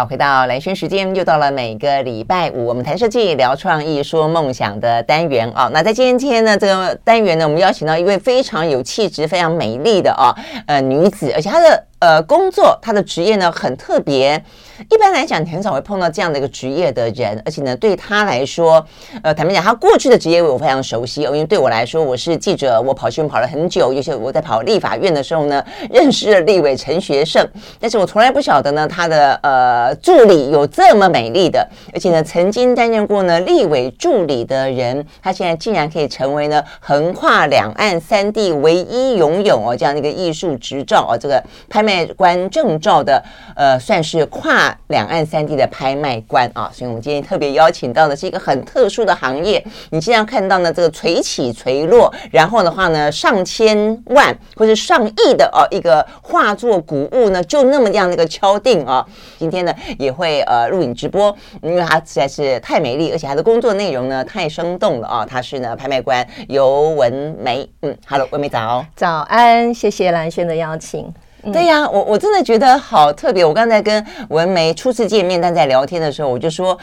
好，回到蓝轩时间，又到了每个礼拜五，我们谈设计、聊创意、说梦想的单元啊。那在今天呢，这个单元呢，我们邀请到一位非常有气质、非常美丽的啊，呃，女子，而且她的。呃，工作她的职业呢很特别，一般来讲你很少会碰到这样的一个职业的人，而且呢对他来说，呃，坦白讲，他过去的职业我非常熟悉，因为对我来说，我是记者，我跑新闻跑了很久，尤其我在跑立法院的时候呢，认识了立委陈学圣，但是我从来不晓得呢他的呃助理有这么美丽的，而且呢曾经担任过呢立委助理的人，他现在竟然可以成为呢横跨两岸三地唯一拥有哦这样的一个艺术执照哦，这个。拍卖官证照的，呃，算是跨两岸三地的拍卖官啊，所以我们今天特别邀请到的是一个很特殊的行业。你经常看到呢，这个垂起垂落，然后的话呢，上千万或者上亿的哦，一个画作古物呢，就那么样的一个敲定啊。今天呢，也会呃录影直播，因为它实在是太美丽，而且它的工作内容呢太生动了啊。它是呢拍卖官尤文梅，嗯，Hello，文梅早，早安，谢谢蓝轩的邀请。对呀，我我真的觉得好特别。我刚才跟文梅初次见面，但在聊天的时候，我就说，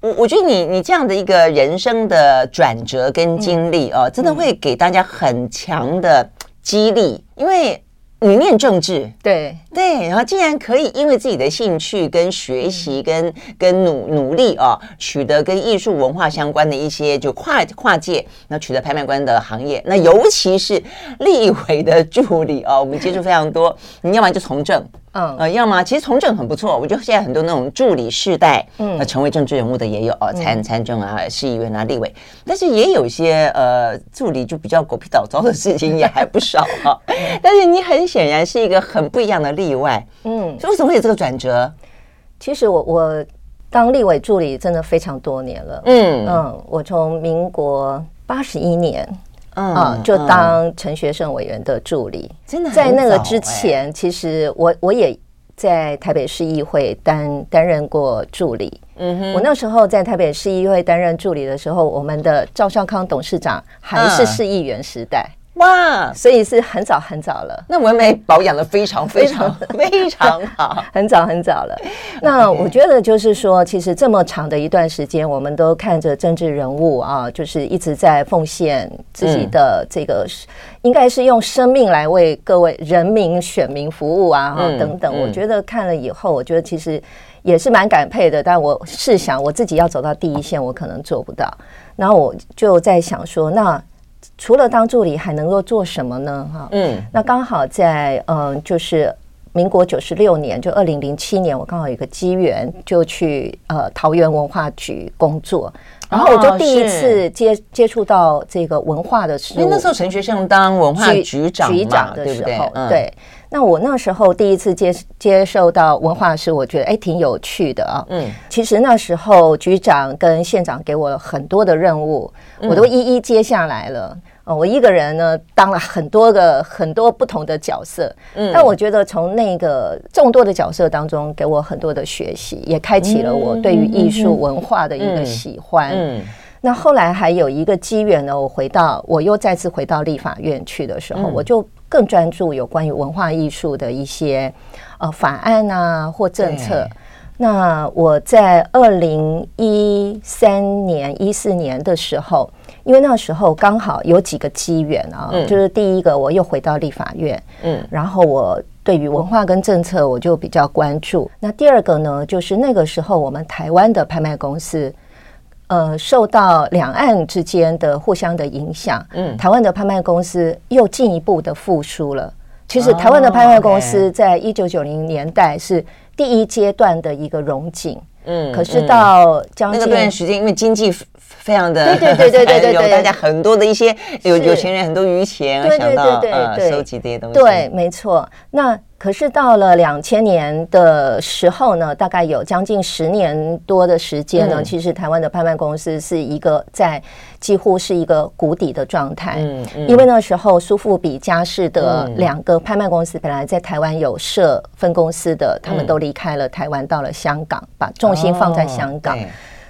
我我觉得你你这样的一个人生的转折跟经历啊，真的会给大家很强的激励，因为。你念政治，对。对，然后竟然可以因为自己的兴趣跟学习跟跟努努力啊，取得跟艺术文化相关的一些就跨跨界，那取得拍卖官的行业，那尤其是立委的助理啊，我们接触非常多，你要么就从政。嗯。呃，要么其实从政很不错，我觉得现在很多那种助理世代，嗯，成为政治人物的也有哦，参参政啊，市议员啊，立委，但是也有一些呃助理就比较狗屁倒灶的事情也还不少哈。但是你很显然是一个很不一样的例外，嗯，所以为什么会有这个转折？其实我我当立委助理真的非常多年了，嗯嗯，我从民国八十一年。嗯啊，就当陈学圣委员的助理，真的在那个之前，其实我我也在台北市议会担担任过助理。嗯哼，我那时候在台北市议会担任助理的时候，我们的赵少康董事长还是市议员时代。哇，所以是很早很早了。那文美保养的非常非常 非常好，很早很早了。那我觉得就是说，其实这么长的一段时间，我们都看着政治人物啊，就是一直在奉献自己的这个，应该是用生命来为各位人民选民服务啊，等等。我觉得看了以后，我觉得其实也是蛮感佩的。但我试想，我自己要走到第一线，我可能做不到。然后我就在想说，那。除了当助理，还能够做什么呢？哈，嗯，那刚好在嗯，就是民国九十六年，就二零零七年，我刚好有一个机缘，就去呃桃园文化局工作，然后我就第一次接接触到这个文化的事。因为那时候陈学圣当文化局长局长的时候，对。那我那时候第一次接接受到文化是，我觉得哎挺有趣的啊。嗯，其实那时候局长跟县长给我了很多的任务，我都一一接下来了。哦，我一个人呢，当了很多个很多不同的角色，嗯，但我觉得从那个众多的角色当中，给我很多的学习，也开启了我对于艺术文化的一个喜欢。嗯，那后来还有一个机缘呢，我回到我又再次回到立法院去的时候，我就更专注有关于文化艺术的一些呃法案啊或政策。那我在二零一三年、一四年的时候，因为那时候刚好有几个机缘啊，嗯、就是第一个我又回到立法院，嗯，然后我对于文化跟政策我就比较关注。那第二个呢，就是那个时候我们台湾的拍卖公司，呃，受到两岸之间的互相的影响，嗯，台湾的拍卖公司又进一步的复苏了。其实台湾的拍卖公司在一九九零年代是第一阶段的一个融景，嗯，可是到将近那段时间，因为经济非常的对对对对对对，大家很多的一些有有钱人很多余钱，想到呃收集这些东西，对，没错。那可是到了两千年的时候呢，大概有将近十年多的时间呢，其实台湾的拍卖公司是一个在几乎是一个谷底的状态，嗯嗯，因为那时候苏富比、佳士得两个拍卖公司本来在台湾有设分公司的，他们都离开了台湾，到了香港，把重心放在香港。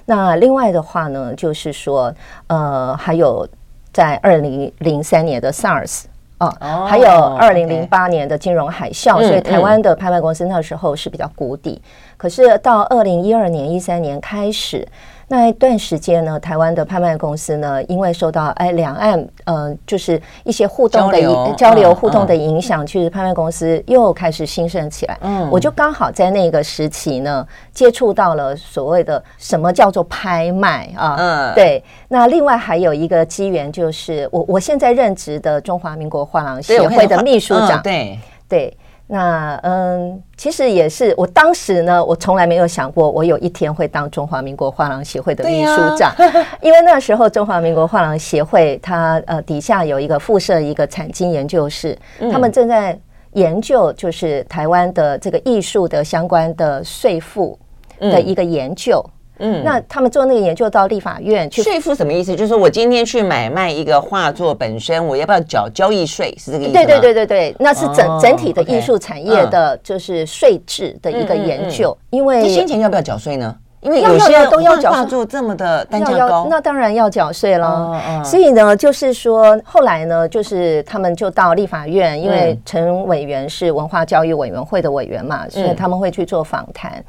那另外的话呢，就是说，呃，还有在二零零三年的 SARS 哦，还有二零零八年的金融海啸，所以台湾的拍卖公司那时候是比较谷底。可是到二零一二年、一三年开始。那一段时间呢，台湾的拍卖公司呢，因为受到哎两岸呃就是一些互动的交流，交流互动的影响，其实拍卖公司又开始兴盛起来。嗯，我就刚好在那个时期呢，接触到了所谓的什么叫做拍卖啊。嗯，对。那另外还有一个机缘，就是我我现在任职的中华民国画廊协会的秘书长。对对。那嗯，其实也是，我当时呢，我从来没有想过，我有一天会当中华民国画廊协会的秘书长，啊、因为那时候中华民国画廊协会它呃底下有一个附设一个产经研究室，嗯、他们正在研究就是台湾的这个艺术的相关的税负的一个研究。嗯嗯，那他们做那个研究到立法院去税负什么意思？就是说我今天去买卖一个画作本身，我要不要缴交易税？是这个意思吗？对对对对对，那是整整体的艺术产业的，就是税制的一个研究。因为先前要不要缴税呢？因为有些都要缴画作这么的单价高，那当然要缴税了。所以呢，就是说后来呢，就是他们就到立法院，因为陈委员是文化教育委员会的委员嘛，所以他们会去做访谈。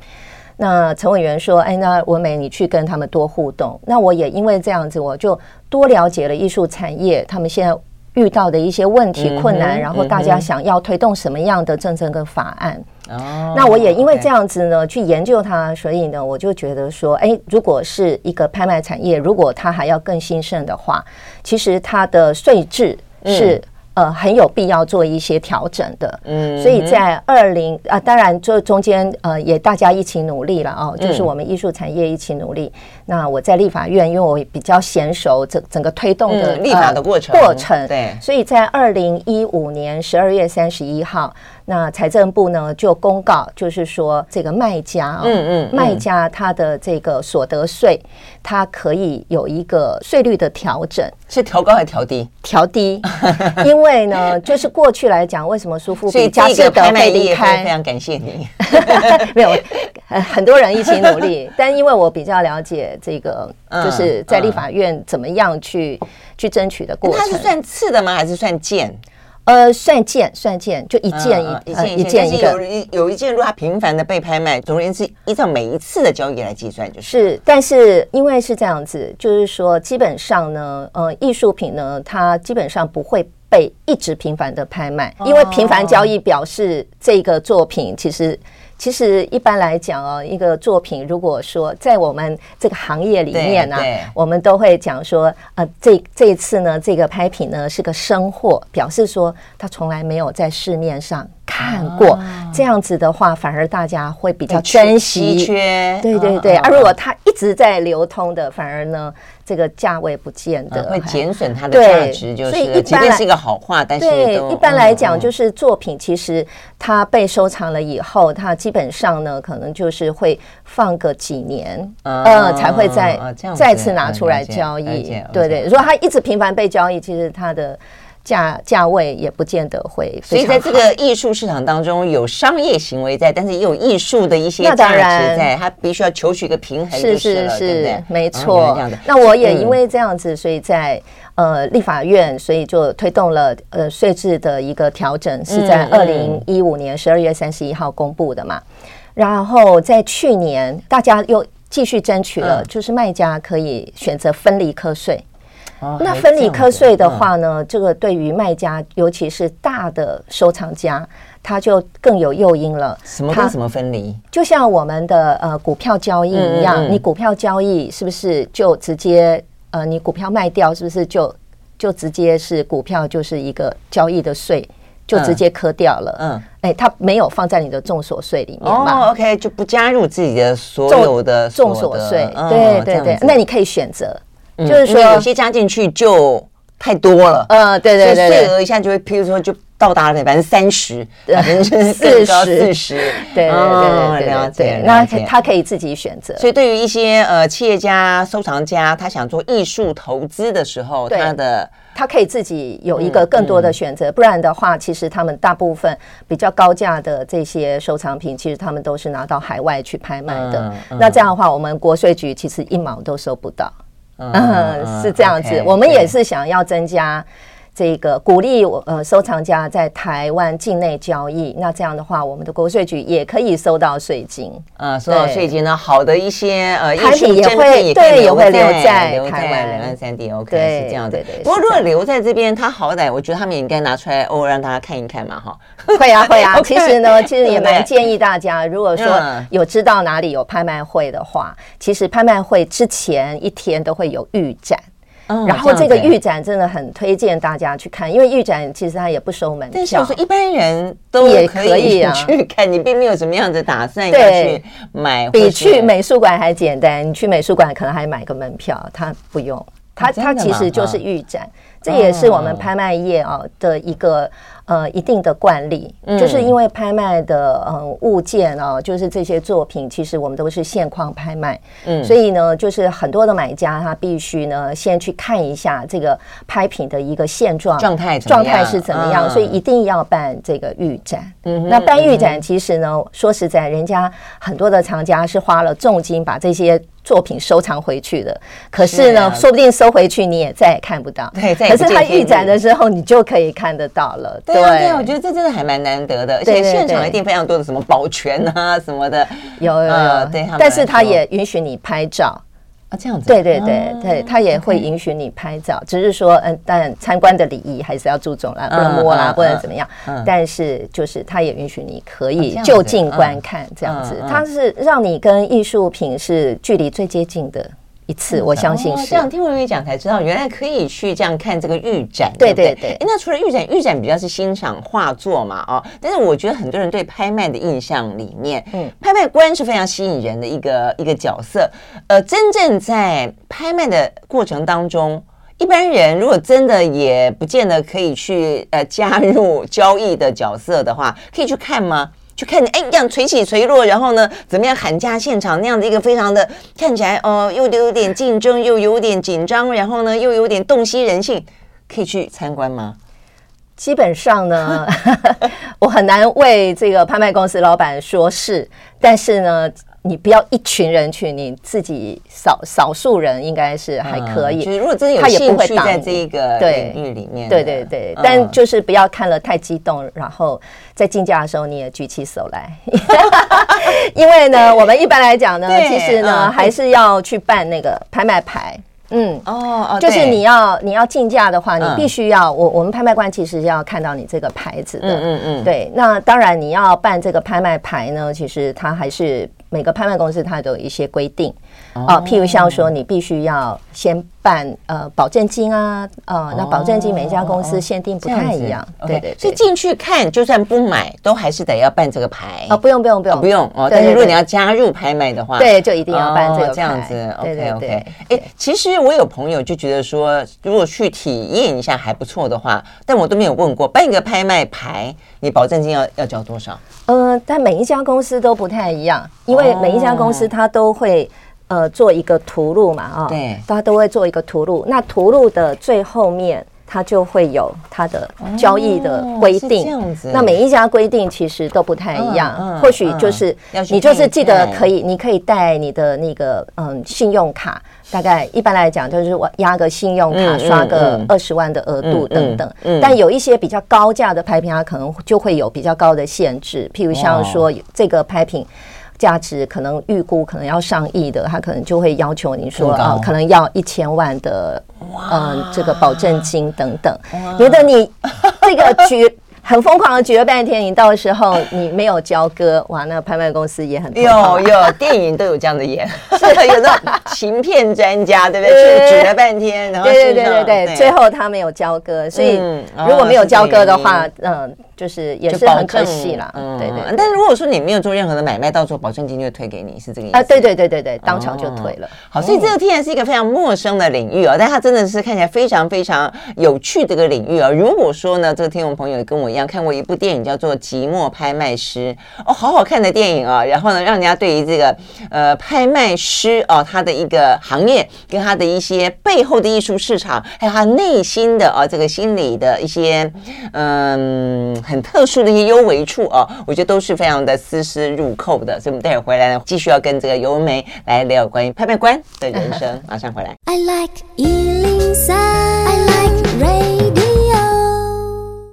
那陈委员说：“哎，那文美，你去跟他们多互动。那我也因为这样子，我就多了解了艺术产业他们现在遇到的一些问题、困难，然后大家想要推动什么样的政策跟法案。哦，那我也因为这样子呢，去研究它，所以呢，我就觉得说，哎，如果是一个拍卖产业，如果它还要更兴盛的话，其实它的税制是。”呃，很有必要做一些调整的，嗯，所以在二零啊，当然这中间呃也大家一起努力了哦，就是我们艺术产业一起努力。那我在立法院，因为我比较娴熟整整个推动的立法的过程。过程，对，所以在二零一五年十二月三十一号。那财政部呢就公告，就是说这个卖家啊，嗯嗯，卖家他的这个所得税，它可以有一个税率的调整，是调高还是调低？调低，因为呢，就是过去来讲，为什么苏富比佳士得会离开？非常感谢你，没有，很多人一起努力，但因为我比较了解这个，就是在立法院怎么样去去争取的过程，它是算次的吗？还是算件？呃，算件算件，就一件一、嗯呃、一件一个。有有一件，如果它频繁的被拍卖，总而言之，依照每一次的交易来计算，就是。是，但是因为是这样子，就是说，基本上呢，呃，艺术品呢，它基本上不会被一直频繁的拍卖，因为频繁交易表示这个作品其实。其实一般来讲哦，一个作品如果说在我们这个行业里面呢，我们都会讲说，呃，这这一次呢，这个拍品呢是个生货，表示说它从来没有在市面上看过。这样子的话，反而大家会比较珍惜。缺，对对对。而如果它一直在流通的，反而呢。这个价位不见得会减损它的价值，就是所以一般是一个好话，但是对一般来讲，就是作品其实它被收藏了以后，它基本上呢，可能就是会放个几年，呃，才会再再次拿出来交易。对对，如果它一直频繁被交易，其实它的。价价位也不见得会，所以在这个艺术市场当中，有商业行为在，但是也有艺术的一些价值在，它必须要求取一个平衡，是是是，没错。那我也因为这样子，所以在呃立法院，所以就推动了呃税制的一个调整，是在二零一五年十二月三十一号公布的嘛。然后在去年，大家又继续争取了，就是卖家可以选择分离课税。那分离课税的话呢，这个对于卖家，尤其是大的收藏家，他就更有诱因了。什么跟什么分离？就像我们的呃股票交易一样，你股票交易是不是就直接呃你股票卖掉，是不是就就直接是股票就是一个交易的税，就直接磕掉了？嗯，哎，它没有放在你的重所税里面嘛？哦，OK，就不加入自己的所有的重所税。对对对，那你可以选择。就是说，有些加进去就太多了，嗯，对对对，税额一下就会，譬如说就到达了百分之三十，百分之四十，四十，对对对对对，那他可以自己选择。所以对于一些呃企业家、收藏家，他想做艺术投资的时候，他的他可以自己有一个更多的选择。不然的话，其实他们大部分比较高价的这些收藏品，其实他们都是拿到海外去拍卖的。那这样的话，我们国税局其实一毛都收不到。嗯，是这样子。我们也是想要增加这个鼓励呃收藏家在台湾境内交易，那这样的话，我们的国税局也可以收到税金。呃，收到税金呢，好的一些呃产品也会对也会留在留在两岸三地。OK，是这样的。不过如果留在这边，他好歹我觉得他们也应该拿出来偶尔让大家看一看嘛，哈。会啊会啊，其实呢，其实也蛮建议大家，如果说有知道哪里有拍卖会的话，其实拍卖会之前一天都会有预展。嗯、然后这个预展真的很推荐大家去看，因为预展其实它也不收门票，但是我说一般人都也可以去看，你并没有什么样的打算要去买，比去美术馆还简单。你去美术馆可能还买个门票，它不用，它它其实就是预展，这也是我们拍卖业啊的一个。呃，一定的惯例，嗯、就是因为拍卖的呃物件啊，就是这些作品，其实我们都是现况拍卖，嗯，所以呢，就是很多的买家他必须呢先去看一下这个拍品的一个现状状态状态是怎么样，嗯、所以一定要办这个预展。嗯，那办预展其实呢，说实在，人家很多的藏家是花了重金把这些作品收藏回去的，可是呢，是啊、说不定收回去你也再也看不到。对，可是它预展的时候，你就可以看得到了。对啊，对啊，我觉得这真的还蛮难得的，而且现场一定非常多的什么保全啊什么的，有有有，对，但是他也允许你拍照啊，这样子，对对对对，他也会允许你拍照，只是说，嗯，但参观的礼仪还是要注重啦，不能摸啦，不能怎么样，但是就是他也允许你可以就近观看这样子，他是让你跟艺术品是距离最接近的。一次，我相信是、哦、这样。听薇薇讲才知道，原来可以去这样看这个预展。对对对。那除了预展，预展比较是欣赏画作嘛，哦。但是我觉得很多人对拍卖的印象里面，嗯，拍卖官是非常吸引人的一个一个角色。呃，真正在拍卖的过程当中，一般人如果真的也不见得可以去呃加入交易的角色的话，可以去看吗？就看你哎，这样垂起垂落，然后呢，怎么样喊价现场那样的一个非常的看起来哦，又有点竞争，又有点紧张，然后呢，又有点洞悉人性，可以去参观吗？基本上呢，我很难为这个拍卖公司老板说是，但是呢。你不要一群人去，你自己少少数人应该是还可以。就是如果真的有兴趣在这个领域里面，对对对，但就是不要看了太激动，然后在竞价的时候你也举起手来，因为呢，我们一般来讲呢，其实呢还是要去办那个拍卖牌。嗯哦，就是你要你要竞价的话，你必须要我我们拍卖官其实要看到你这个牌子的。嗯嗯，对。那当然你要办这个拍卖牌呢，其实它还是。每个拍卖公司它都有一些规定。啊，譬如像说你必须要先办呃保证金啊，呃，那保证金每一家公司限定不太一样，对对。所以进去看，就算不买，都还是得要办这个牌啊，不用不用不用不用哦。但是如果你要加入拍卖的话，对，就一定要办这个这样子。OK OK。哎，其实我有朋友就觉得说，如果去体验一下还不错的话，但我都没有问过，办一个拍卖牌，你保证金要要交多少？呃，但每一家公司都不太一样，因为每一家公司它都会呃做一个图录嘛，啊，对，大家都会做一个图录。那图录的最后面，它就会有它的交易的规定。这样子，那每一家规定其实都不太一样。或许就是你就是记得可以，你可以带你的那个嗯信用卡。大概一般来讲，就是我押个信用卡，刷个二十万的额度等等。但有一些比较高价的拍品，它可能就会有比较高的限制。譬如像说这个拍品价值可能预估可能要上亿的，他可能就会要求你说啊，可能要一千万的嗯这个保证金等等。觉得你这个局。很疯狂的举了半天，你到时候你没有交割，哇，那拍卖公司也很有有电影都有这样的演，是有那种行骗专家，对不对？是举了半天，然后对对对对对，最后他没有交割，所以如果没有交割的话，嗯。就是也是很可惜啦，嗯，对对。但是如果说你没有做任何的买卖，到时候保证金就退给你，是这个意思啊？对对对对对，当场就退了。好，所以这个天然是一个非常陌生的领域哦，但它真的是看起来非常非常有趣的一个领域啊。如果说呢，这个听众朋友跟我一样看过一部电影叫做《寂寞拍卖师》哦，好好看的电影啊，然后呢，让人家对于这个呃拍卖师哦，他的一个行业跟他的一些背后的艺术市场，还有他内心的啊这个心理的一些嗯。很特殊的一些幽微处啊，我觉得都是非常的丝丝入扣的，所以我们待会儿回来呢，继续要跟这个尤文玫来聊关于拍卖官的人生。马上回来。I like 103, I like radio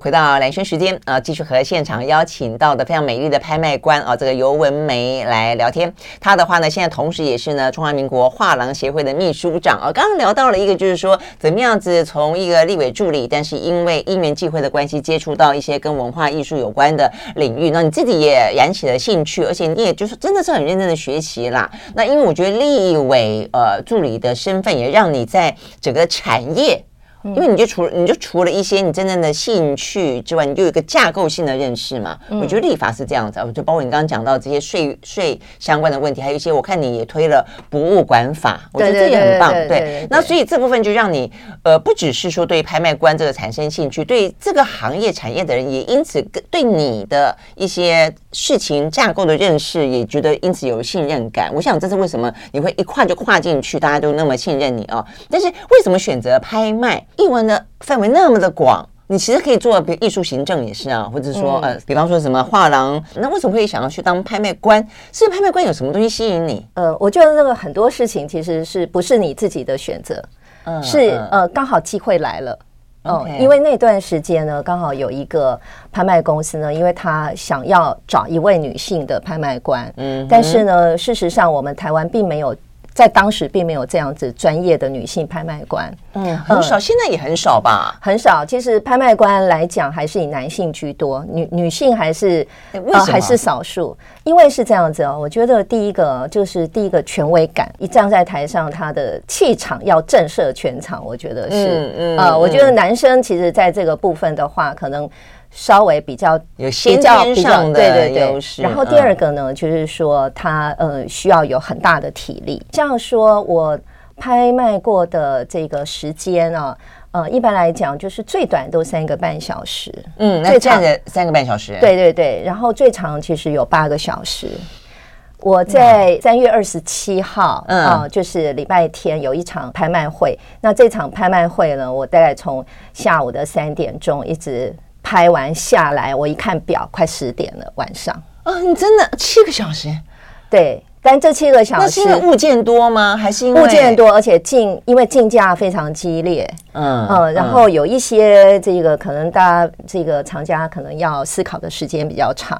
回到兰萱时间啊，继续和现场邀请到的非常美丽的拍卖官啊，这个尤文梅来聊天。她的话呢，现在同时也是呢中华民国画廊协会的秘书长啊。刚刚聊到了一个，就是说怎么样子从一个立委助理，但是因为因缘际会的关系，接触到一些跟文化艺术有关的领域。那你自己也燃起了兴趣，而且你也就是真的是很认真的学习啦。那因为我觉得立委呃助理的身份，也让你在整个产业。因为你就除了你就除了一些你真正的兴趣之外，你就有一个架构性的认识嘛。嗯、我觉得立法是这样子，我就包括你刚刚讲到这些税税相关的问题，还有一些我看你也推了博物馆法，我觉得这也很棒。对，那所以这部分就让你呃，不只是说对拍卖官这个产生兴趣，对这个行业产业的人也因此对你的一些事情架构的认识也觉得因此有信任感。我想这是为什么你会一跨就跨进去，大家都那么信任你啊。但是为什么选择拍卖？艺文的范围那么的广，你其实可以做，比如艺术行政也是啊，或者说呃，比方说什么画廊，那为什么会想要去当拍卖官？是拍卖官有什么东西吸引你？呃，我觉得那个很多事情其实是不是你自己的选择，嗯，是呃刚好机会来了哦，因为那段时间呢，刚好有一个拍卖公司呢，因为他想要找一位女性的拍卖官，嗯，但是呢，事实上我们台湾并没有。在当时并没有这样子专业的女性拍卖官，嗯，很少，现在也很少吧，很少。其实拍卖官来讲，还是以男性居多，女女性还是呃还是少数。因为是这样子哦，我觉得第一个就是第一个权威感，一站在台上，他的气场要震慑全场，我觉得是，嗯呃，我觉得男生其实在这个部分的话，可能。稍微比较有先天上的优势。然后第二个呢，就是说他呃需要有很大的体力。这样说，我拍卖过的这个时间啊，呃，一般来讲就是最短都三个半小时。嗯，那站着三个半小时。对对对，然后最长其实有八个小时。我在三月二十七号，嗯，啊，就是礼拜天有一场拍卖会。那这场拍卖会呢，我大概从下午的三点钟一直。拍完下来，我一看表，快十点了，晚上。啊，你真的七个小时？对，但这七个小时，那是因为物件多吗？还是因为物件多，而且竞，因为竞价非常激烈。嗯嗯，然后有一些这个可能大家这个藏家可能要思考的时间比较长，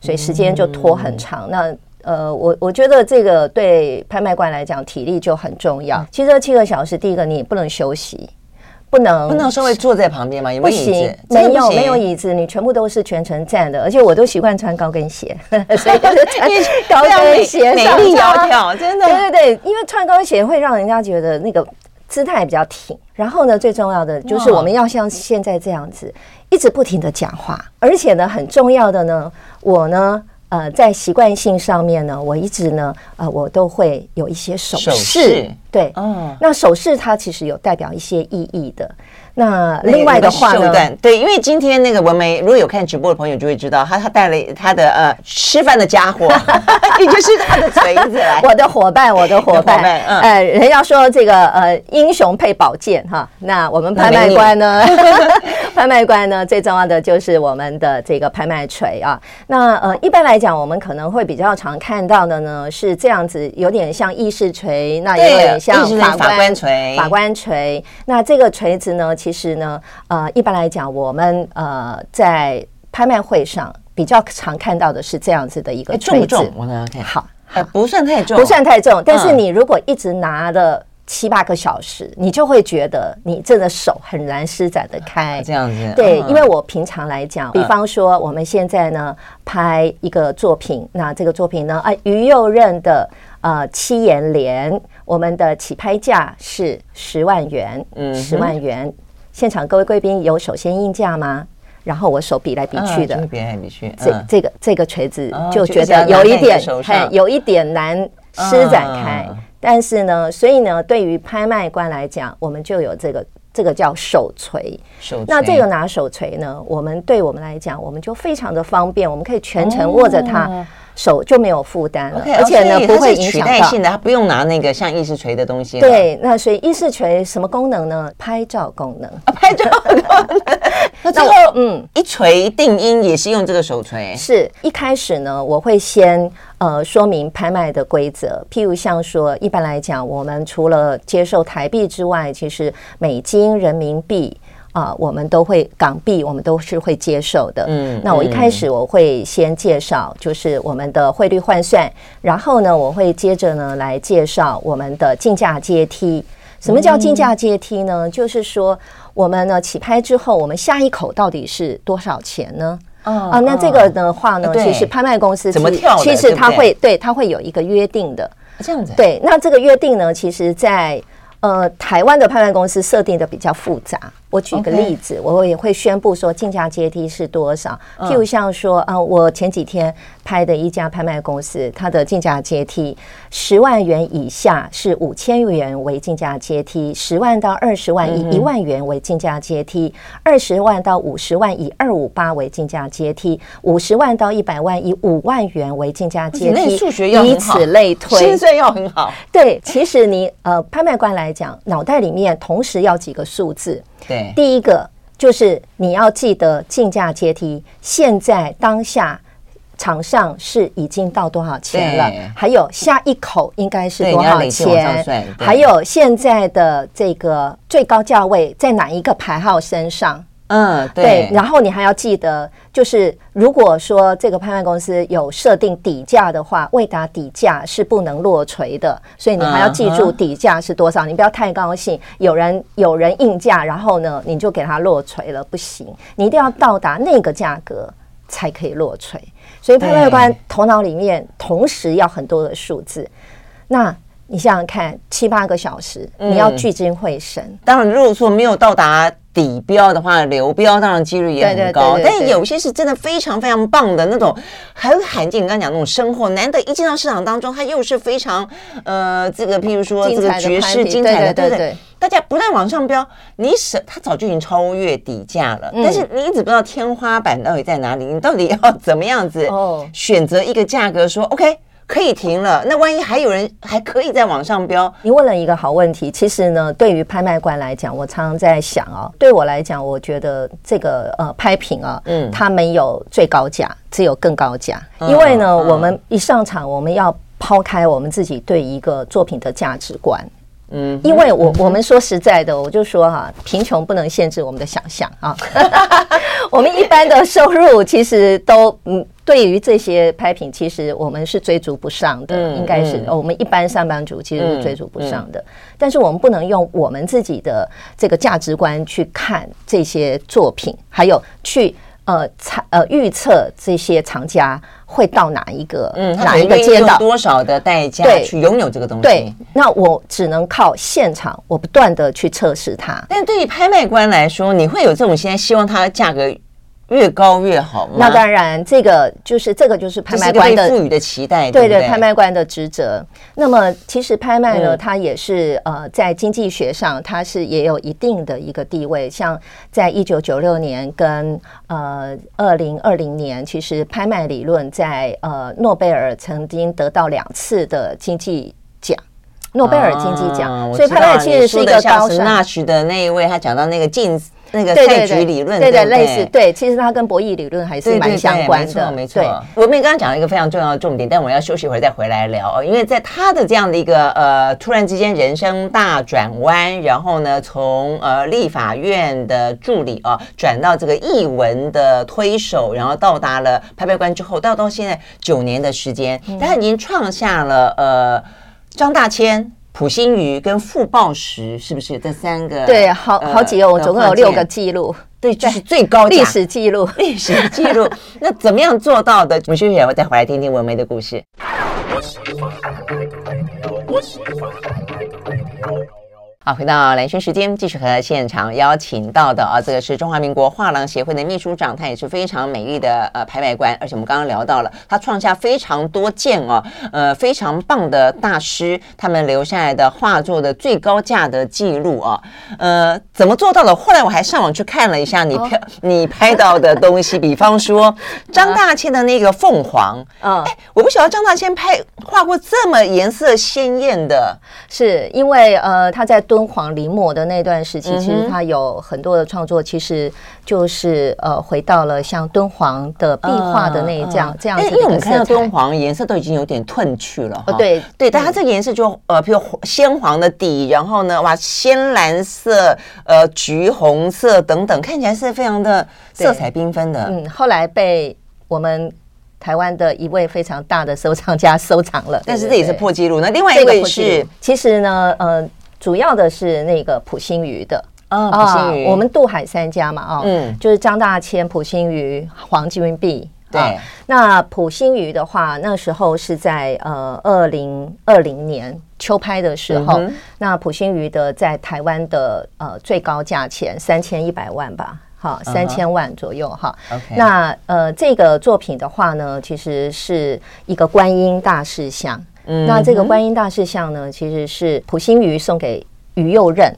所以时间就拖很长。嗯、那呃，我我觉得这个对拍卖官来讲，体力就很重要。嗯、其实这七个小时，第一个你也不能休息。不能不能稍微坐在旁边吗？有没有椅子？没有没有椅子，你全部都是全程站的，而且我都习惯穿高跟鞋，所以就是穿高跟鞋美丽窈窕，真的。对对对，因为穿高跟鞋会让人家觉得那个姿态比较挺。然后呢，最重要的就是我们要像现在这样子，一直不停的讲话，而且呢，很重要的呢，我呢。呃，在习惯性上面呢，我一直呢，呃，我都会有一些手势，手对，嗯，那手势它其实有代表一些意义的。那另外的话呢，对，因为今天那个文梅如果有看直播的朋友就会知道，他他带了他的呃吃饭的家伙，也就是他的锤子来，我的伙伴，我的伙伴，嗯，呃，人家说这个呃英雄配宝剑哈，那我们拍卖官呢，拍卖官呢最重要的就是我们的这个拍卖锤啊。那呃一般来讲，我们可能会比较常看到的呢是这样子，有点像议事锤，那有点像法官锤，法官锤。那这个锤子呢，其实呢，呃，一般来讲，我们呃在拍卖会上比较常看到的是这样子的一个锤子。我来看，好，呃，不算太重，不算太重。但是你如果一直拿了七八个小时，你就会觉得你这个手很难施展得开。这样子，对，因为我平常来讲，比方说我们现在呢拍一个作品，那这个作品呢，啊，于右任的呃七言联，我们的起拍价是十万元，嗯，十万元。现场各位贵宾有首先应价吗？然后我手比来比去的，比来比去，这这个这个锤子就觉得有一点，有一点难施展开。但是呢，所以呢，对于拍卖官来讲，我们就有这个这个叫手锤。手锤。那这个拿手锤呢，我们对我们来讲，我们就非常的方便，我们可以全程握着它。手就没有负担了，而且呢，不会影响到它不用拿那个像议事锤的东西。对，那所以议事锤什么功能呢？拍照功能，拍照功能。那最后，嗯，一锤定音也是用这个手锤。是一开始呢，我会先呃说明拍卖的规则，譬如像说，一般来讲，我们除了接受台币之外，其实美金、人民币。啊、呃，我们都会港币，我们都是会接受的。嗯，那我一开始我会先介绍，就是我们的汇率换算，然后呢，我会接着呢来介绍我们的竞价阶梯。什么叫竞价阶梯呢？嗯、就是说，我们呢起拍之后，我们下一口到底是多少钱呢？哦、啊，那这个的话呢，其实拍卖公司怎么跳？其实它会对它会有一个约定的。这样子。对，那这个约定呢，其实在呃台湾的拍卖公司设定的比较复杂。我举个例子，我也会宣布说竞价阶梯是多少。譬如像说，啊，我前几天拍的一家拍卖公司，它的竞价阶梯十万元以下是五千元为竞价阶梯，十万到二十万以一万元为竞价阶梯，二十万到五十万以二五八为竞价阶梯，五十万到一百万以五万元为竞价阶梯。数学要以此类推，心算要很好。对，其实你呃，拍卖官来讲，脑袋里面同时要几个数字。对，第一个就是你要记得竞价阶梯，现在当下场上是已经到多少钱了？还有下一口应该是多少钱？还有现在的这个最高价位在哪一个牌号身上？嗯，对，对，然后你还要记得，就是如果说这个拍卖公司有设定底价的话，未达底价是不能落锤的，所以你还要记住底价是多少。你不要太高兴，有人有人应价，然后呢，你就给他落锤了，不行，你一定要到达那个价格才可以落锤。所以拍卖官头脑里面同时要很多的数字，那你想想看，七八个小时，你要聚精会神。当然，如果说没有到达。底标的话，流标当然几率也很高，但有些是真的非常非常棒的那种，很罕见。你刚刚讲那种生货，难得一进到市场当中，它又是非常呃，这个譬如说这个绝世精彩的，对不对？大家不断往上标，你省它早就已经超越底价了，但是你一直不知道天花板到底在哪里，你到底要怎么样子选择一个价格说 OK。可以停了，那万一还有人还可以再往上飙？你问了一个好问题。其实呢，对于拍卖官来讲，我常常在想哦，对我来讲，我觉得这个呃拍品啊，嗯，它没有最高价，只有更高价。因为呢，我们一上场，我们要抛开我们自己对一个作品的价值观。嗯，因为我我们说实在的，我就说哈，贫穷不能限制我们的想象啊。我们一般的收入其实都嗯，对于这些拍品，其实我们是追逐不上的，应该是我们一般上班族其实是追逐不上的。但是我们不能用我们自己的这个价值观去看这些作品，还有去。呃，猜呃预测这些藏家会到哪一个嗯哪一个街道，多少的代价去拥有这个东西？对，那我只能靠现场，我不断的去测试它。但对于拍卖官来说，你会有这种现在希望它的价格越高越好吗？那当然，这个就是这个就是拍卖官的赋予的期待，对对，拍卖官的职责。那么，其实拍卖呢，它也是呃，在经济学上，它是也有一定的一个地位。像在一九九六年跟呃二零二零年，其实拍卖理论在呃诺贝尔曾经得到两次的经济奖，诺贝尔经济奖。所以拍卖其实是一个高尚。纳什的那一位，他讲到那个镜那个赛局理论，对对，类似对，其实它跟博弈理论还是蛮相关的，没错。我们刚刚讲了一个非常重要的重点，但我要休息一会儿再回来聊，因为在他的这样的一个呃，突然之间人生大转弯，然后呢，从呃立法院的助理啊，转到这个译文的推手，然后到达了拍卖官之后，到到现在九年的时间，他已经创下了呃张大千。溥心畬跟傅抱石是不是这三个？对，好好几个，我总共有六个记录，对，就是最高价历史记录，历史记录。那怎么样做到的？我们休息我再回来听听文梅的故事。好，回到蓝轩时间，继续和现场邀请到的啊，这个是中华民国画廊协会的秘书长，他也是非常美丽的呃拍卖官，而且我们刚刚聊到了，他创下非常多件哦，呃非常棒的大师他们留下来的画作的最高价的记录啊，呃怎么做到的？后来我还上网去看了一下你拍、哦、你拍到的东西，比方说 张大千的那个凤凰，嗯，哎，我不晓得张大千拍画过这么颜色鲜艳的，是因为呃他在。敦煌临摹的那段时期，其实他有很多的创作，其实就是呃回到了像敦煌的壁画的那这样这样子。因为我们看到敦煌颜色都已经有点褪去了。哦，对对，但它这个颜色就呃，比如鲜黄的底，然后呢，哇，鲜蓝色、呃，橘红色等等，看起来是非常的色彩缤纷的。嗯，后来被我们。台湾的一位非常大的收藏家收藏了，但是这也是破纪录。那另外一位是，其实呢，呃，主要的是那个普心鱼的啊，溥心畬，我们渡海三家嘛，啊，嗯，就是张大千、普心鱼、黄金币。对，那普心鱼的话，那时候是在呃二零二零年秋拍的时候，那普心鱼的在台湾的呃最高价钱三千一百万吧。好，三千万左右哈。Uh huh. 那呃，这个作品的话呢，其实是一个观音大士像。嗯、uh，huh. 那这个观音大士像呢，其实是普心畬送给于右任，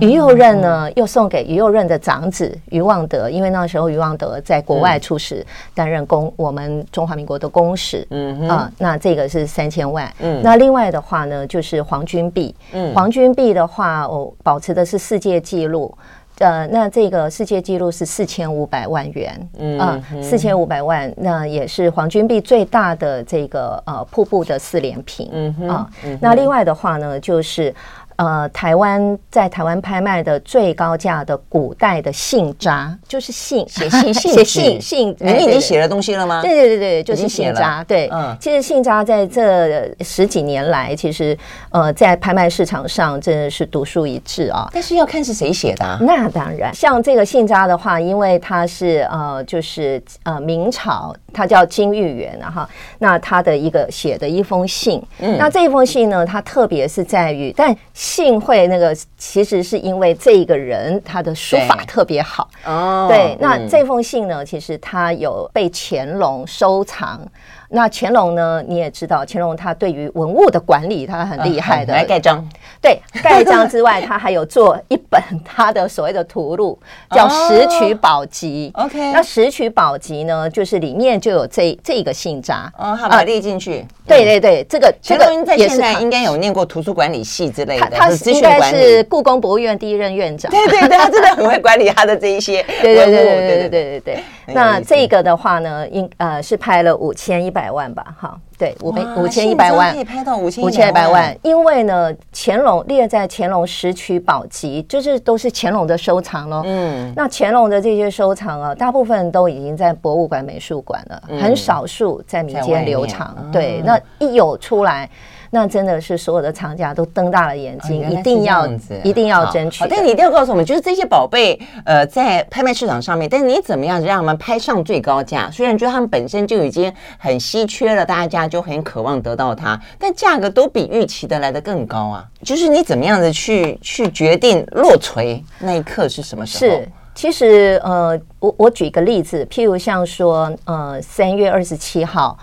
于、uh. 右任呢又送给于右任的长子于望德，因为那时候于望德在国外出使，担任公我们中华民国的公使。嗯、uh. 啊，那这个是三千万。嗯、uh，huh. 那另外的话呢，就是黄君璧。嗯、uh，huh. 黄君璧的话，我保持的是世界纪录。呃，那这个世界纪录是四千五百万元，嗯，四千五百万，那也是黄金币最大的这个呃瀑布的四连屏，嗯哼啊，嗯，那另外的话呢，就是。呃，台湾在台湾拍卖的最高价的古代的信札，就是信写信 写信信，你已经写了东西了吗？对对对对，就是信札。对，嗯，其实信札在这十几年来，其实呃，在拍卖市场上真的是独树一帜啊。但是要看是谁写的啊。那当然，像这个信札的话，因为它是呃，就是呃明朝，它叫金玉元哈。那它的一个写的一封信，嗯，那这一封信呢，它特别是在于，但信会那个其实是因为这一个人他的书法特别好哦，对，那这封信呢，其实他有被乾隆收藏。那乾隆呢？你也知道，乾隆他对于文物的管理，他很厉害的。来盖章，对，盖章之外，他还有做一本 他的所谓的图录，叫《石渠宝集》。OK，那《石渠宝集》呢，就是里面就有这这个信札。哦，他把它列进去。对对对，这个乾隆在现在应该有念过图书管理系之类的。他应该是故宫博物院第一任院长。对对对，他真的很会管理他的这一些。对对对对对对对对。那这个的话呢，应呃是拍了五千一百万吧，哈，对，五五千一百万可以拍到五千五千一百万，因为呢，乾隆列在乾隆十曲宝集，就是都是乾隆的收藏喽。嗯，那乾隆的这些收藏啊，大部分都已经在博物馆、美术馆了，很少数在民间流传。对，那一有出来。那真的是所有的厂家都瞪大了眼睛，一定要一定要争取。但你一定要告诉我们，就是这些宝贝，呃，在拍卖市场上面，但是你怎么样让他们拍上最高价？虽然觉得他们本身就已经很稀缺了，大家就很渴望得到它，但价格都比预期的来的更高啊！就是你怎么样的去去决定落锤那一刻是什么时候？是，其实呃，我我举一个例子，譬如像说，呃，三月二十七号。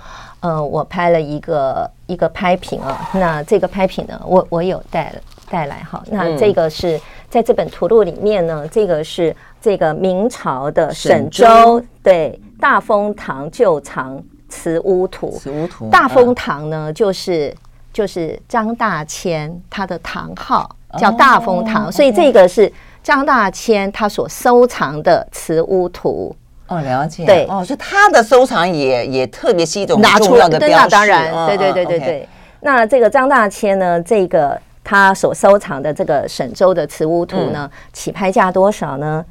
呃，我拍了一个一个拍品啊，那这个拍品呢，我我有带带来哈，那这个是在这本图录里面呢，这个是这个明朝的沈周对大丰堂旧藏瓷屋图，瓷屋图，大丰堂呢就是就是张大千他的堂号叫大丰堂，所以这个是张大千他所收藏的瓷屋图。哦，了解。对，哦，所以他的收藏也也特别是一种拿出要的标识。那当然，对对对对对。那这个张大千呢，这个他所收藏的这个沈周的瓷屋图呢，起拍价多少呢？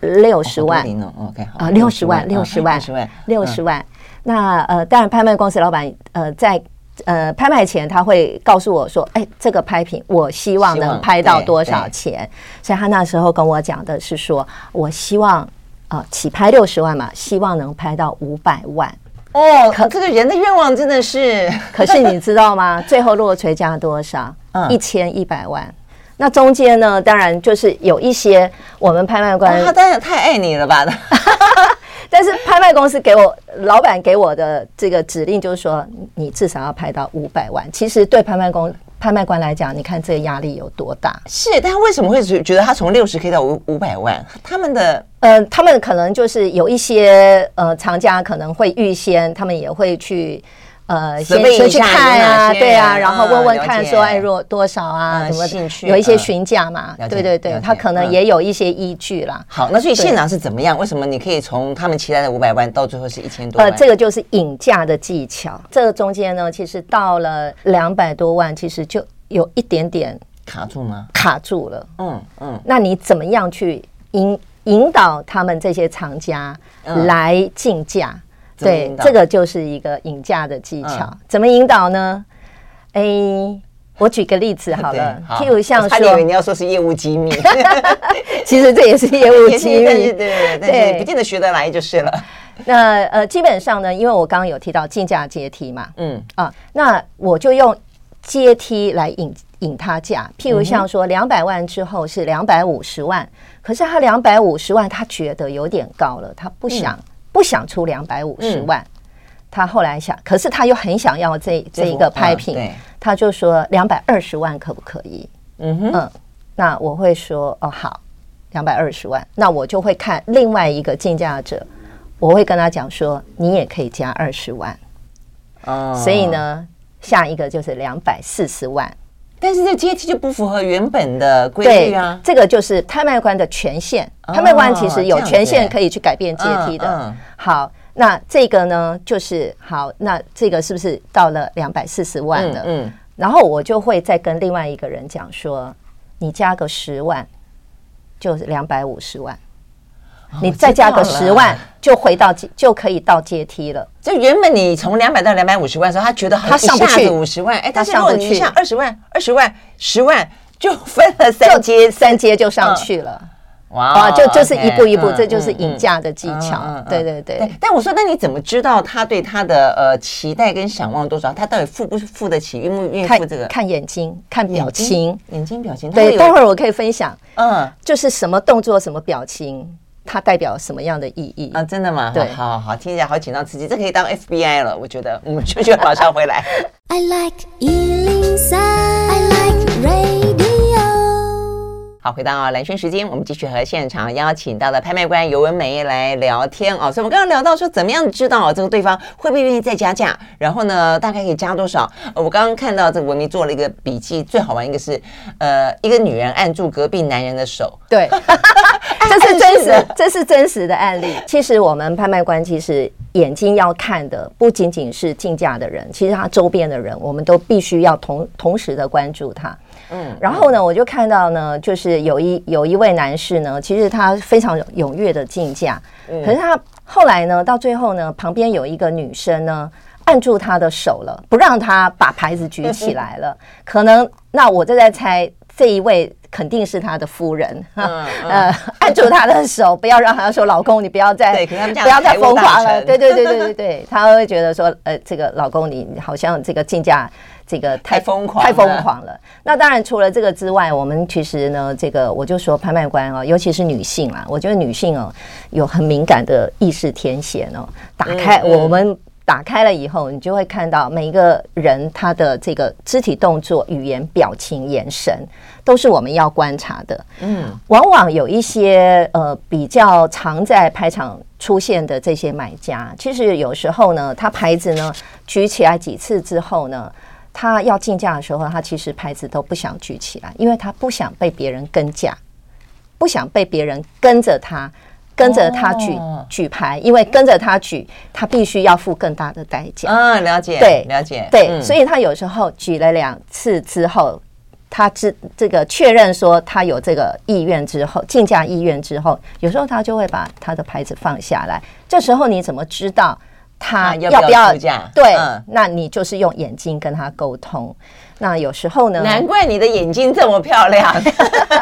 六十万。OK，啊，六十万，六十万，六十万。那呃，当然，拍卖公司老板呃在呃拍卖前他会告诉我说，哎，这个拍品我希望能拍到多少钱？所以他那时候跟我讲的是说，我希望。啊，起拍六十万嘛，希望能拍到五百万哦。可这个人的愿望真的是，可是你知道吗？最后落锤价多少？嗯，一千一百万。那中间呢，当然就是有一些我们拍卖官，他当然太爱你了吧？但是拍卖公司给我老板给我的这个指令就是说，你至少要拍到五百万。其实对拍卖公拍卖官来讲，你看这个压力有多大？是，但为什么会觉觉得他从六十 K 到五五百万？他们的呃，他们可能就是有一些呃藏家可能会预先，他们也会去呃，先先去看啊，对啊，然后问问看说，哎，若多少啊，什么有一些询价嘛，对对对，他可能也有一些依据啦。好，那所以现场是怎么样？为什么你可以从他们期待的五百万到最后是一千多？呃，这个就是引价的技巧。这个中间呢，其实到了两百多万，其实就有一点点卡住吗？卡住了。嗯嗯。那你怎么样去引引导他们这些厂家来竞价？对，这个就是一个引价的技巧。嗯、怎么引导呢？哎，我举个例子好了，譬如像说，他以为你要说 是业务机密，其实这也是业务机密，对对对，不见得学得来就是了。那呃，基本上呢，因为我刚刚有提到竞价阶梯嘛，嗯啊，那我就用阶梯来引引他价。譬如像说，两百万之后是两百五十万，可是他两百五十万，他觉得有点高了，他不想。嗯不想出两百五十万，嗯、他后来想，可是他又很想要这这一个拍品，嗯、他就说两百二十万可不可以？嗯哼，嗯，那我会说哦好，两百二十万，那我就会看另外一个竞价者，我会跟他讲说，你也可以加二十万，哦，所以呢，下一个就是两百四十万。但是这阶梯就不符合原本的规律啊！这个就是拍卖官的权限，拍卖官其实有权限可以去改变阶梯的。好，那这个呢，就是好，那这个是不是到了两百四十万了？嗯，然后我就会再跟另外一个人讲说，你加个十万，就是两百五十万。你再加个十万，就回到就可以到阶梯了。就原本你从两百到两百五十万的时候，他觉得他上不去五十万，哎，但是如果你下二十万、二十万、十万，就分了三阶，三阶就上去了。哇，就就是一步一步，这就是引价的技巧。对对对。但我说，那你怎么知道他对他的呃期待跟想望多少？他到底付不付得起？愿不愿意付这个？看眼睛，看表情，眼睛表情。对，待会儿我可以分享。嗯，就是什么动作，什么表情。它代表什么样的意义啊？真的吗？对，好好好，听起来好紧张刺激，这可以当 FBI 了，我觉得。我们就就马上回来。I like 103, I like radio 好，回到蓝轩时间，我们继续和现场邀请到的拍卖官尤文梅来聊天哦。所以，我们刚刚聊到说，怎么样知道这个对方会不会愿意再加价？然后呢，大概可以加多少？我刚刚看到这个文明做了一个笔记，最好玩一个是，呃，一个女人按住隔壁男人的手，对。这是真实，这是真实的案例。其实我们拍卖官其实眼睛要看的不仅仅是竞价的人，其实他周边的人，我们都必须要同同时的关注他。嗯，然后呢，我就看到呢，就是有一有一位男士呢，其实他非常踊跃的竞价，可是他后来呢，到最后呢，旁边有一个女生呢，按住他的手了，不让他把牌子举起来了。可能那我就在猜这一位。肯定是他的夫人，嗯嗯、呃，按住他的手，不要让他说：“老公，你不要再不要再疯狂了。”对对对对对对，他会觉得说：“呃，这个老公，你好像这个竞价这个太疯狂，太疯狂了。”那当然，除了这个之外，我们其实呢，这个我就说，拍卖官哦，尤其是女性啊，我觉得女性哦，有很敏感的意识天线哦，打开、嗯嗯、我们。打开了以后，你就会看到每一个人他的这个肢体动作、语言、表情、眼神，都是我们要观察的。嗯，往往有一些呃比较常在拍场出现的这些买家，其实有时候呢，他牌子呢举起来几次之后呢，他要竞价的时候，他其实牌子都不想举起来，因为他不想被别人跟价，不想被别人跟着他。跟着他举、哦、举牌，因为跟着他举，他必须要付更大的代价。嗯，了解，对，了解，对，嗯、所以他有时候举了两次之后，他知这个确认说他有这个意愿之后，竞价意愿之后，有时候他就会把他的牌子放下来。这时候你怎么知道他要不要？对，嗯、那你就是用眼睛跟他沟通。那有时候呢？难怪你的眼睛这么漂亮，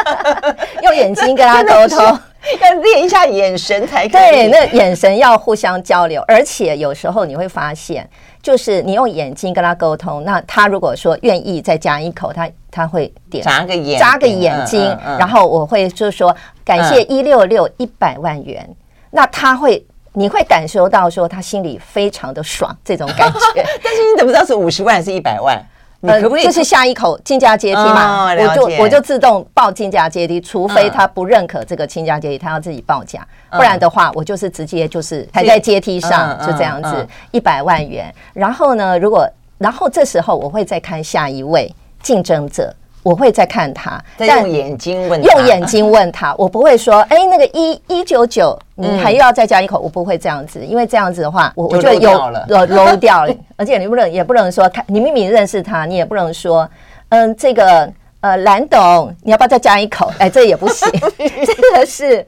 用眼睛跟他沟通。要练一下眼神才可以。对，那眼神要互相交流，而且有时候你会发现，就是你用眼睛跟他沟通，那他如果说愿意再加一口，他他会点眨个眼，眨个眼睛，嗯嗯嗯、然后我会就是说感谢一六六一百万元，嗯、那他会你会感受到说他心里非常的爽这种感觉。但是你怎么知道是五十万还是一百万？你可不可以？这是下一口竞价阶梯嘛？我就我就自动报竞价阶梯，除非他不认可这个竞价阶梯，他要自己报价，不然的话，我就是直接就是还在阶梯上，就这样子一百万元。然后呢，如果然后这时候我会再看下一位竞争者。我会再看他，再用眼睛问，用眼睛问他，我不会说，哎，那个一一九九，你还要再加一口，我不会这样子，因为这样子的话，我我就有漏漏掉了，而且你不能也不能说，他你明明认识他，你也不能说，嗯，这个呃蓝董，你要不要再加一口？哎，这也不行，这个是。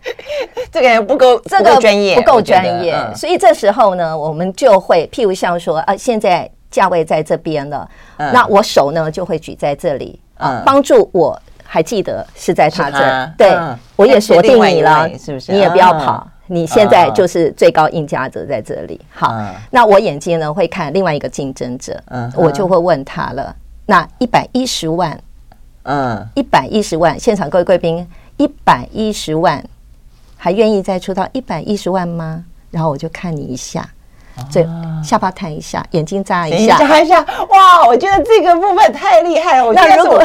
这个不够，这个专业不够专业，所以这时候呢，我们就会譬如像说，啊，现在价位在这边了，那我手呢就会举在这里。啊，帮助我还记得是在他这儿，对，我也锁定你了，是不是？你也不要跑，你现在就是最高应价者在这里。好，那我眼睛呢会看另外一个竞争者，我就会问他了。那一百一十万，嗯，一百一十万，现场各位贵宾，一百一十万，还愿意再出到一百一十万吗？然后我就看你一下。这下巴抬一下，眼睛眨一下，眨一下，哇！我觉得这个部分太厉害了。我那如果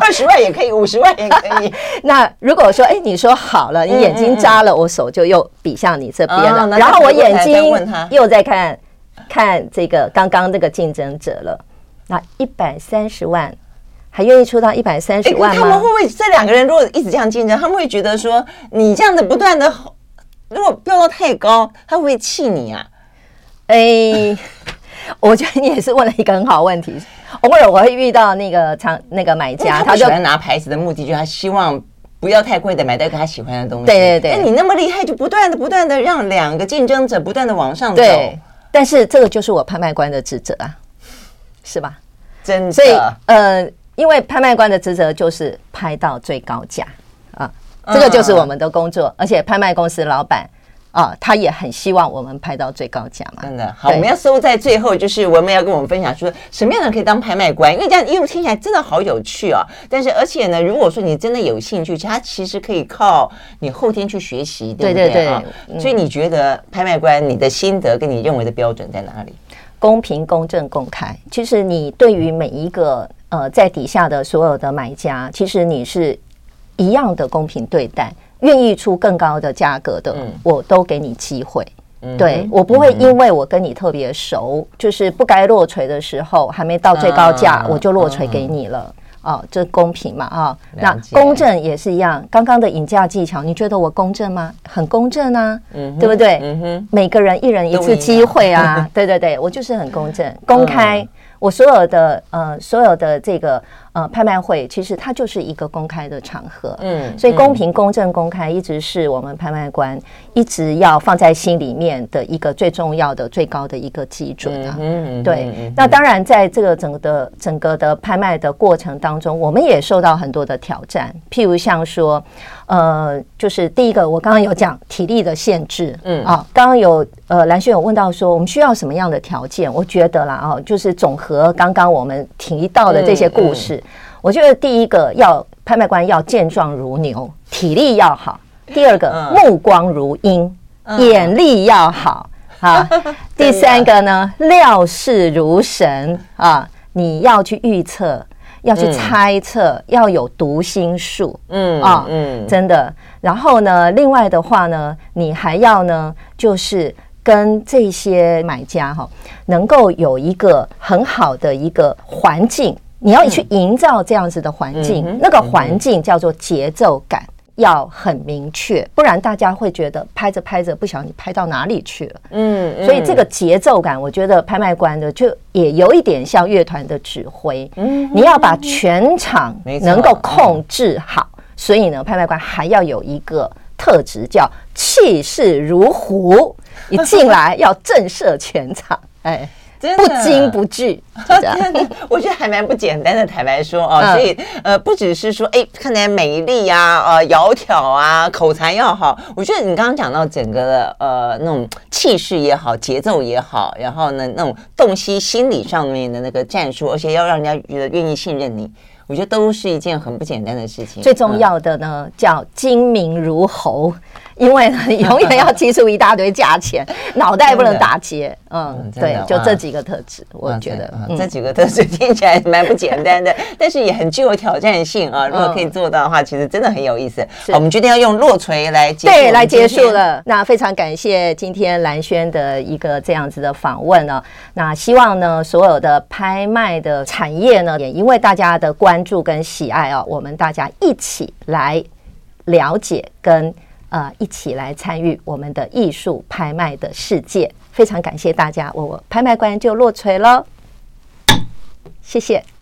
二十万也可以，五十万也可以。那如果说，哎，你说好了，你眼睛眨了，我手就又比向你这边了。然后我眼睛又在看看这个刚刚这个竞争者了。那一百三十万，还愿意出到一百三十万吗？他们会不会这两个人如果一直这样竞争，他们会觉得说你这样子不断的。如果标到太高，他会不会气你啊？哎、欸，我觉得你也是问了一个很好问题。偶尔我会遇到那个长那个买家，他喜欢拿牌子的目的就是他希望不要太贵的买到一个他喜欢的东西。对对对，那你那么厉害，就不断的不断的让两个竞争者不断的往上走。对，但是这个就是我拍卖官的职责啊，是吧？真的。所以呃，因为拍卖官的职责就是拍到最高价。这个就是我们的工作，而且拍卖公司老板啊，他也很希望我们拍到最高价嘛。真的好，我们要收在最后，就是我们要跟我们分享说，什么样的可以当拍卖官？因为这样一路听起来真的好有趣啊！但是而且呢，如果说你真的有兴趣，它其实可以靠你后天去学习，对不对？对对对。所以你觉得拍卖官你的心得跟你认为的标准在哪里？公平、公正、公开。其实你对于每一个呃在底下的所有的买家，其实你是。一样的公平对待，愿意出更高的价格的，嗯、我都给你机会。嗯、对我不会因为我跟你特别熟，嗯、就是不该落锤的时候，还没到最高价，啊、我就落锤给你了。嗯、哦，这公平嘛？啊、哦，那公正也是一样。刚刚的引价技巧，你觉得我公正吗？很公正啊，嗯、对不对？嗯、哼每个人一人一次机会啊，对对对，我就是很公正、公开。嗯、我所有的呃，所有的这个。呃，拍卖会其实它就是一个公开的场合，嗯，所以公平、公正、公开一直是我们拍卖官一直要放在心里面的一个最重要的、最高的一个基准啊。嗯，对。那当然，在这个整个的整个的拍卖的过程当中，我们也受到很多的挑战，譬如像说，呃，就是第一个，我刚刚有讲体力的限制，嗯。啊，刚刚有呃兰萱有问到说，我们需要什么样的条件？我觉得啦，啊，就是总和刚刚我们提到的这些故事。我觉得第一个要拍卖官要健壮如牛，体力要好；第二个目光如鹰，眼力要好。啊；第三个呢，料事如神。啊，你要去预测，要去猜测，要有读心术，嗯啊，嗯，真的。然后呢，另外的话呢，你还要呢，就是跟这些买家哈，能够有一个很好的一个环境。你要去营造这样子的环境，嗯、那个环境叫做节奏感，嗯、要很明确，不然大家会觉得拍着拍着不晓得你拍到哪里去了。嗯，嗯，所以这个节奏感，我觉得拍卖官的就也有一点像乐团的指挥。嗯，你要把全场能够控制好，嗯、所以呢，拍卖官还要有一个特质叫气势如虎，一进来要震慑全场。哎。真的不惊不惧，真的，我觉得还蛮不简单的。坦白说哦，所以呃，不只是说哎，看起来美丽啊，呃，窈窕啊，口才要好。我觉得你刚刚讲到整个的呃那种气势也好，节奏也好，然后呢那种洞悉心理上面的那个战术，而且要让人家觉得愿意信任你。我觉得都是一件很不简单的事情。最重要的呢，嗯、叫精明如猴。因为呢，你永远要提出一大堆价钱，脑袋不能打结。嗯，对，就这几个特质，我觉得这几个特质听起来蛮不简单的，但是也很具有挑战性啊。如果可以做到的话，其实真的很有意思。我们决定要用落锤来结束，对，来结束了。那非常感谢今天兰轩的一个这样子的访问呢。那希望呢，所有的拍卖的产业呢，也因为大家的关注跟喜爱啊，我们大家一起来了解跟。呃，一起来参与我们的艺术拍卖的世界，非常感谢大家，我拍卖官就落锤了，谢谢。